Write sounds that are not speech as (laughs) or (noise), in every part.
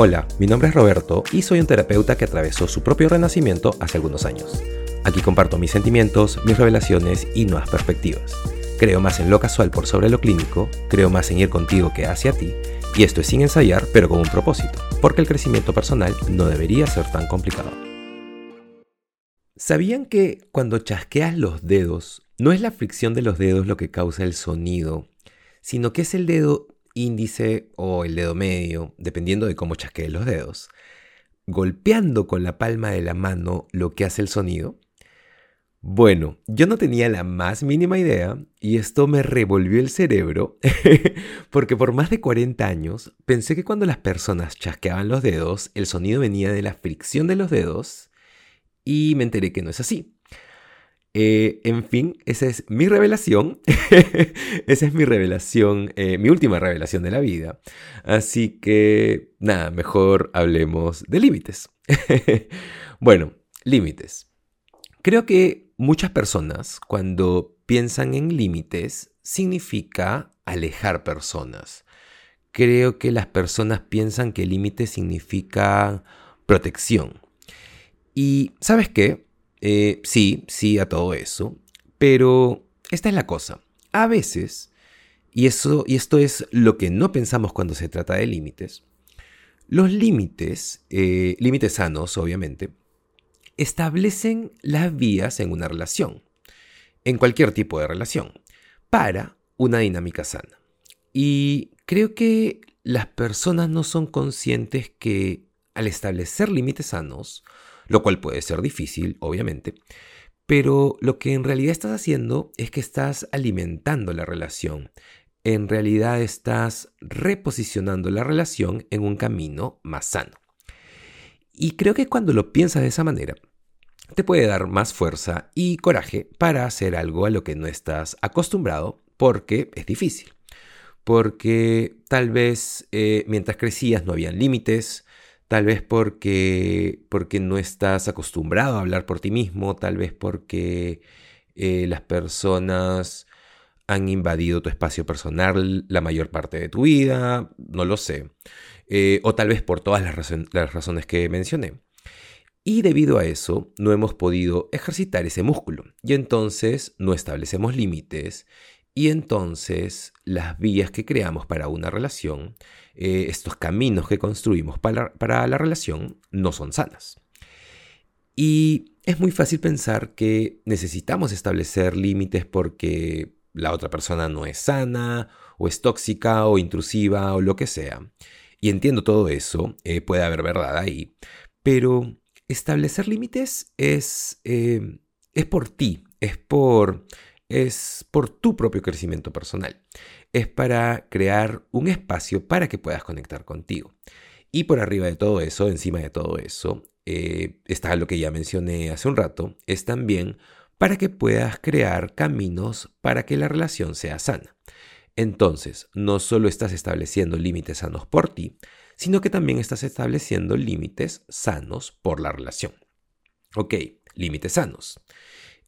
Hola, mi nombre es Roberto y soy un terapeuta que atravesó su propio renacimiento hace algunos años. Aquí comparto mis sentimientos, mis revelaciones y nuevas perspectivas. Creo más en lo casual por sobre lo clínico, creo más en ir contigo que hacia ti, y esto es sin ensayar, pero con un propósito, porque el crecimiento personal no debería ser tan complicado. ¿Sabían que cuando chasqueas los dedos, no es la fricción de los dedos lo que causa el sonido, sino que es el dedo índice o el dedo medio, dependiendo de cómo chasquees los dedos, golpeando con la palma de la mano lo que hace el sonido? Bueno, yo no tenía la más mínima idea y esto me revolvió el cerebro (laughs) porque por más de 40 años pensé que cuando las personas chasqueaban los dedos el sonido venía de la fricción de los dedos y me enteré que no es así. Eh, en fin, esa es mi revelación. (laughs) esa es mi revelación, eh, mi última revelación de la vida. Así que, nada, mejor hablemos de límites. (laughs) bueno, límites. Creo que muchas personas cuando piensan en límites significa alejar personas. Creo que las personas piensan que límite significa protección. Y ¿sabes qué? Eh, sí, sí a todo eso, pero esta es la cosa. A veces, y, eso, y esto es lo que no pensamos cuando se trata de límites, los límites, eh, límites sanos obviamente, establecen las vías en una relación, en cualquier tipo de relación, para una dinámica sana. Y creo que las personas no son conscientes que al establecer límites sanos, lo cual puede ser difícil, obviamente, pero lo que en realidad estás haciendo es que estás alimentando la relación. En realidad estás reposicionando la relación en un camino más sano. Y creo que cuando lo piensas de esa manera, te puede dar más fuerza y coraje para hacer algo a lo que no estás acostumbrado porque es difícil. Porque tal vez eh, mientras crecías no habían límites, tal vez porque, porque no estás acostumbrado a hablar por ti mismo, tal vez porque eh, las personas han invadido tu espacio personal la mayor parte de tu vida, no lo sé, eh, o tal vez por todas las, las razones que mencioné. Y debido a eso, no hemos podido ejercitar ese músculo y entonces no establecemos límites y entonces las vías que creamos para una relación, eh, estos caminos que construimos para, para la relación, no son sanas. Y es muy fácil pensar que necesitamos establecer límites porque la otra persona no es sana, o es tóxica, o intrusiva, o lo que sea. Y entiendo todo eso, eh, puede haber verdad ahí, pero establecer límites es, eh, es por ti, es por es por tu propio crecimiento personal. Es para crear un espacio para que puedas conectar contigo. Y por arriba de todo eso, encima de todo eso, eh, está lo que ya mencioné hace un rato, es también para que puedas crear caminos para que la relación sea sana. Entonces, no solo estás estableciendo límites sanos por ti, sino que también estás estableciendo límites sanos por la relación. Ok, límites sanos.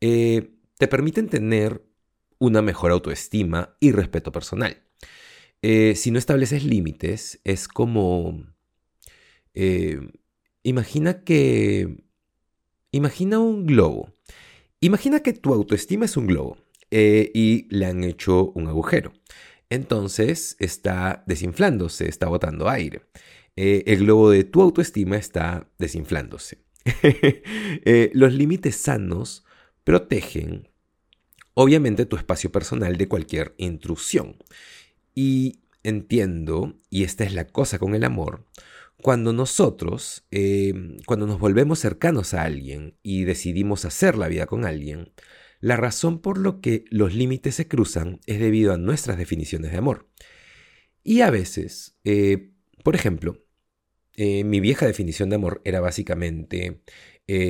Eh, te permiten tener una mejor autoestima y respeto personal. Eh, si no estableces límites, es como... Eh, imagina que... Imagina un globo. Imagina que tu autoestima es un globo eh, y le han hecho un agujero. Entonces está desinflándose, está botando aire. el globo de tu autoestima está desinflándose. (laughs) los límites sanos protegen, obviamente, tu espacio personal de cualquier intrusión. Y entiendo, y esta es la cosa con el amor, cuando nosotros, eh, cuando nos volvemos cercanos a alguien y decidimos hacer la vida con alguien, la razón por lo que los límites se cruzan es debido a nuestras definiciones de amor. Y a veces, eh, por ejemplo, eh, mi vieja definición de amor era básicamente,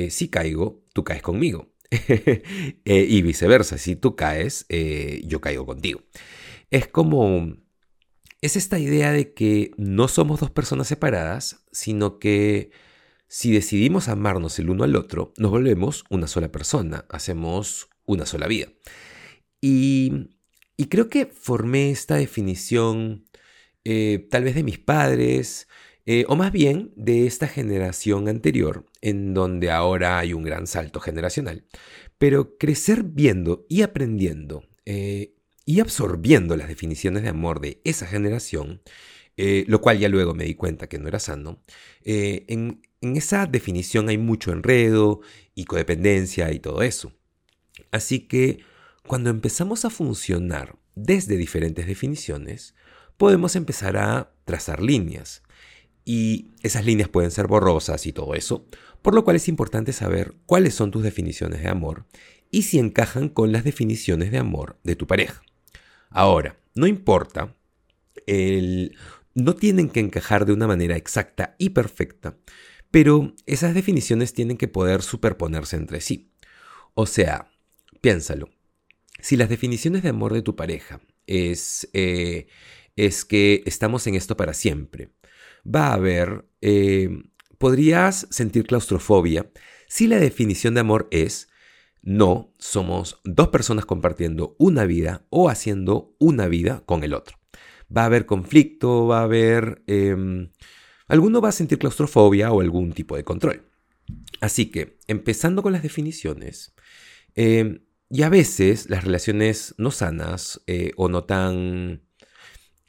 si caigo, tú caes conmigo. (laughs) Eh, y viceversa, si tú caes, eh, yo caigo contigo. Es como... Es esta idea de que no somos dos personas separadas, sino que si decidimos amarnos el uno al otro, nos volvemos una sola persona, hacemos una sola vida. Y, creo que formé esta definición eh, tal vez de mis padres, Eh, o más bien de esta generación anterior, en donde ahora hay un gran salto generacional. Pero crecer viendo y aprendiendo eh, y absorbiendo las definiciones de amor de esa generación, eh, lo cual ya luego me di cuenta que no era sano, en, en esa definición hay mucho enredo y codependencia y todo eso. Así que cuando empezamos a funcionar desde diferentes definiciones, podemos empezar a trazar líneas. Y esas líneas pueden ser borrosas y todo eso, por lo cual es importante saber cuáles son tus definiciones de amor y si encajan con las definiciones de amor de tu pareja. Ahora, no importa, no tienen que encajar de una manera exacta y perfecta, pero esas definiciones tienen que poder superponerse entre sí. O sea, piénsalo. Si las definiciones de amor de tu pareja es, eh, es que estamos en esto para siempre, va a haber, eh, podrías sentir claustrofobia si la definición de amor es no, somos dos personas compartiendo una vida o haciendo una vida con el otro. Va a haber conflicto, va a haber... Em, alguno va a sentir claustrofobia o algún tipo de control. Así que, empezando con las definiciones, em, y a veces las relaciones no sanas eh, o no tan...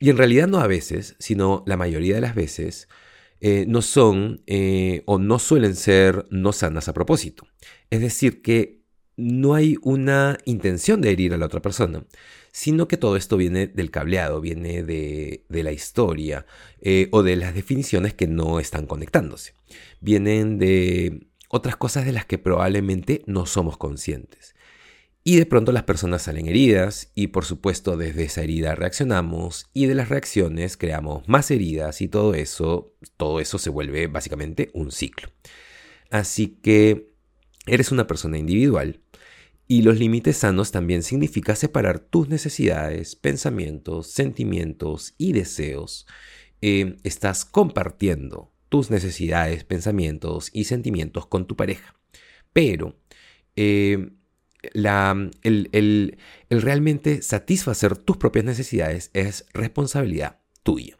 Y en realidad no a veces, sino la mayoría de las veces, eh, no son eh, o no suelen ser no sanas a propósito. Es decir, que no hay una intención de herir a la otra persona, sino que todo esto viene del cableado, viene de, de la historia o de las definiciones que no están conectándose. Vienen de otras cosas de las que probablemente no somos conscientes. Y de pronto las personas salen heridas y por supuesto desde esa herida reaccionamos y de las reacciones creamos más heridas y todo eso, todo eso se vuelve básicamente un ciclo. Así que eres una persona individual y los límites sanos también significa separar tus necesidades, pensamientos, sentimientos y deseos. Eh, estás compartiendo tus necesidades, pensamientos y sentimientos con tu pareja. Pero eh, la, el, realmente satisfacer tus propias necesidades es responsabilidad tuya.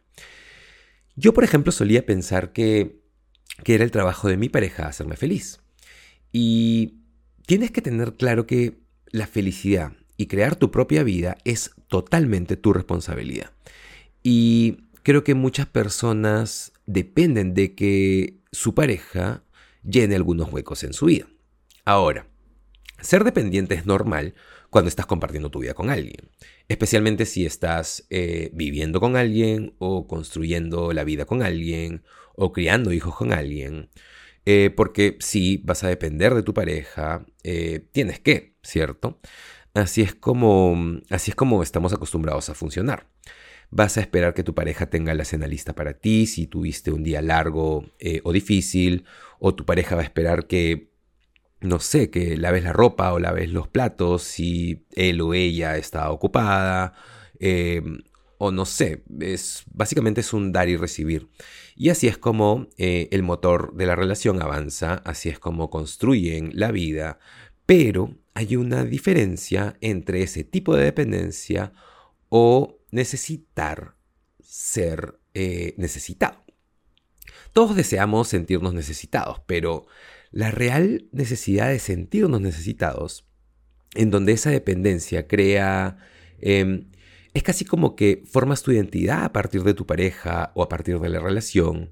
Yo, por ejemplo, solía pensar que, que era el trabajo de mi pareja hacerme feliz. Y tienes que tener claro que la felicidad y crear tu propia vida es totalmente tu responsabilidad. Y creo que muchas personas dependen de que su pareja llene algunos huecos en su vida. Ahora, ser dependiente es normal cuando estás compartiendo tu vida con alguien, especialmente si estás eh, viviendo con alguien o construyendo la vida con alguien o criando hijos con alguien, eh, porque si vas a depender de tu pareja, eh, tienes que, ¿cierto? Así es como así es como estamos acostumbrados a funcionar. Vas a esperar que tu pareja tenga la cena lista para ti si tuviste un día largo o difícil, o tu pareja va a esperar que no sé, que laves la ropa o laves los platos si él o ella está ocupada, em, o no sé, es, básicamente es un dar y recibir. Y así es como eh, el motor de la relación avanza, así es como construyen la vida, pero hay una diferencia entre ese tipo de dependencia o necesitar ser eh, necesitado. Todos deseamos sentirnos necesitados, pero la real necesidad de sentirnos necesitados, en donde esa dependencia crea... Em, es casi como que formas tu identidad a partir de tu pareja o a partir de la relación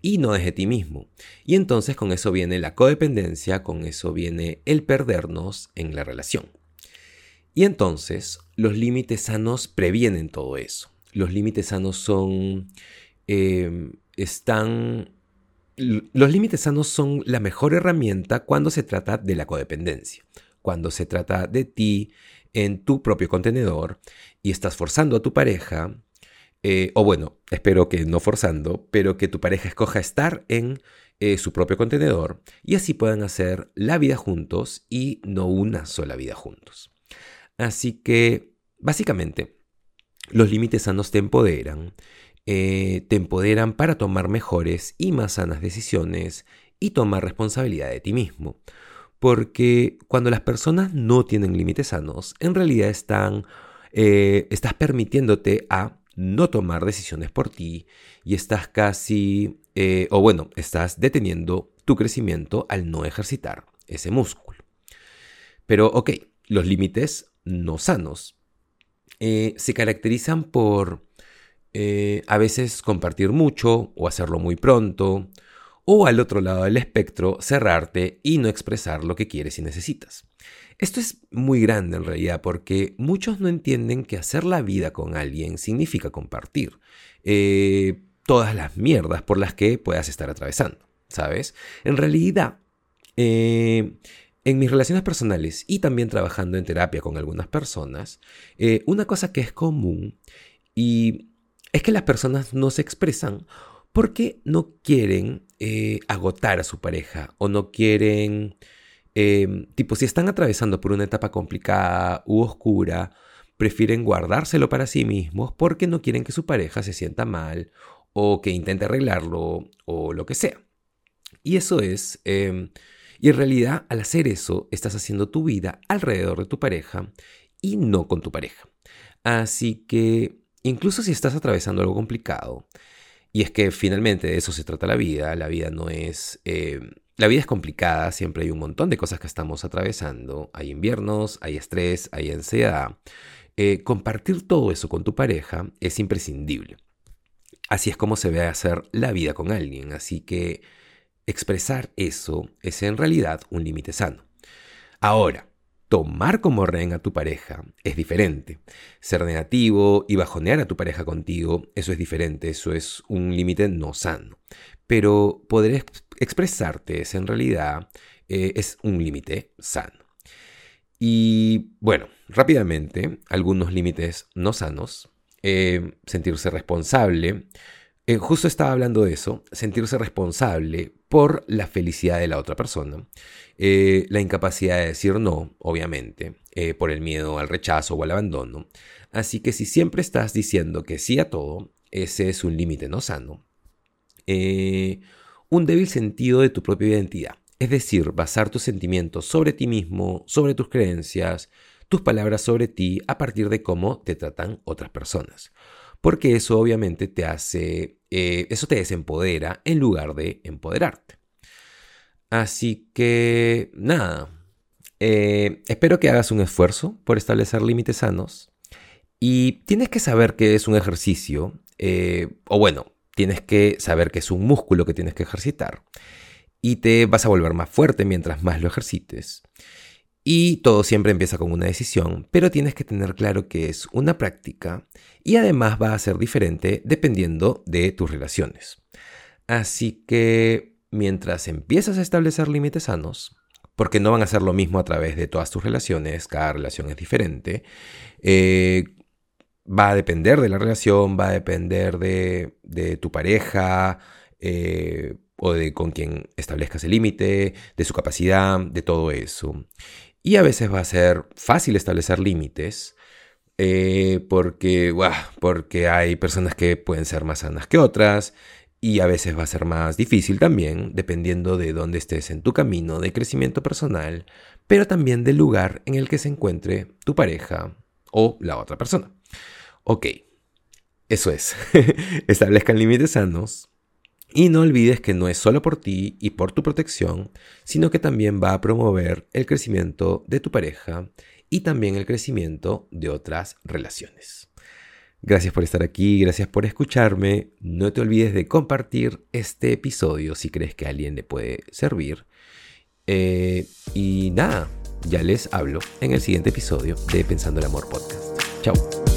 y no desde ti mismo. Y entonces con eso viene la codependencia, con eso viene el perdernos en la relación. Y entonces los límites sanos previenen todo eso. Los límites sanos son... Em, están los límites sanos son la mejor herramienta cuando se trata de la codependencia, cuando se trata de ti en tu propio contenedor y estás forzando a tu pareja, eh, o bueno, espero que no forzando, pero que tu pareja escoja estar en eh, su propio contenedor y así puedan hacer la vida juntos y no una sola vida juntos. Así que, básicamente, los límites sanos te empoderan eh, te empoderan para tomar mejores y más sanas decisiones y tomar responsabilidad de ti mismo. Porque cuando las personas no tienen límites sanos, en realidad están, eh, estás permitiéndote a no tomar decisiones por ti y estás casi, eh, o bueno, estás deteniendo tu crecimiento al no ejercitar ese músculo. Pero ok, los límites no sanos se caracterizan por eh, a veces compartir mucho o hacerlo muy pronto, o al otro lado del espectro cerrarte y no expresar lo que quieres y necesitas. Esto es muy grande en realidad porque muchos no entienden que hacer la vida con alguien significa compartir eh, todas las mierdas por las que puedas estar atravesando, ¿sabes? En realidad, eh, en mis relaciones personales y también trabajando en terapia con algunas personas, una cosa que es común y es que las personas no se expresan porque no quieren agotar a su pareja o no quieren Em, tipo, si están atravesando por una etapa complicada u oscura, prefieren guardárselo para sí mismos porque no quieren que su pareja se sienta mal o que intente arreglarlo o lo que sea. Y eso es, em, y en realidad al hacer eso estás haciendo tu vida alrededor de tu pareja y no con tu pareja. Así que incluso si estás atravesando algo complicado, y es que finalmente de eso se trata la vida, la vida no es... Em, la vida es complicada, siempre hay un montón de cosas que estamos atravesando. Hay inviernos, hay estrés, hay ansiedad. Eh, compartir todo eso con tu pareja es imprescindible. Así es como se ve hacer la vida con alguien. Así que expresar eso es en realidad un límite sano. Ahora, tomar como rehén a tu pareja es diferente. Ser negativo y bajonear a tu pareja contigo, eso es diferente, eso es un límite no sano. Pero poder expresarte es en realidad eh, es un límite sano. Y bueno, rápidamente, algunos límites no sanos. Eh, sentirse responsable. Eh, justo estaba hablando de eso, sentirse responsable por la felicidad de la otra persona. la incapacidad de decir no, obviamente, por el miedo al rechazo o al abandono. Así que si siempre estás diciendo que sí a todo, ese es un límite no sano un débil sentido de tu propia identidad. Es decir, basar tus sentimientos sobre ti mismo, sobre tus creencias, tus palabras sobre ti a partir de cómo te tratan otras personas. Porque eso obviamente te hace, eh, eso te desempodera en lugar de empoderarte. Así que, nada, eh, espero que hagas un esfuerzo por establecer límites sanos. Y tienes que saber que es un ejercicio, eh, o bueno, tienes que saber que es un músculo que tienes que ejercitar. Y te vas a volver más fuerte mientras más lo ejercites. Y todo siempre empieza con una decisión, pero tienes que tener claro que es una práctica y además va a ser diferente dependiendo de tus relaciones. Así que mientras empiezas a establecer límites sanos, porque no van a ser lo mismo a través de todas tus relaciones, cada relación es diferente, eh, va a depender de la relación, va a depender de, tu pareja eh, o de con quien establezcas el límite, de su capacidad, de todo eso. Y a veces va a ser fácil establecer límites eh, porque, porque hay personas que pueden ser más sanas que otras y a veces va a ser más difícil también, dependiendo de dónde estés en tu camino de crecimiento personal, pero también del lugar en el que se encuentre tu pareja o la otra persona. Ok, eso es. (laughs) Establezcan límites sanos. Y no olvides que no es solo por ti y por tu protección, sino que también va a promover el crecimiento de tu pareja y también el crecimiento de otras relaciones. Gracias por estar aquí, gracias por escucharme. No te olvides de compartir este episodio si crees que a alguien le puede servir. Eh, y nada, ya les hablo en el siguiente episodio de Pensando el Amor Podcast. Chao.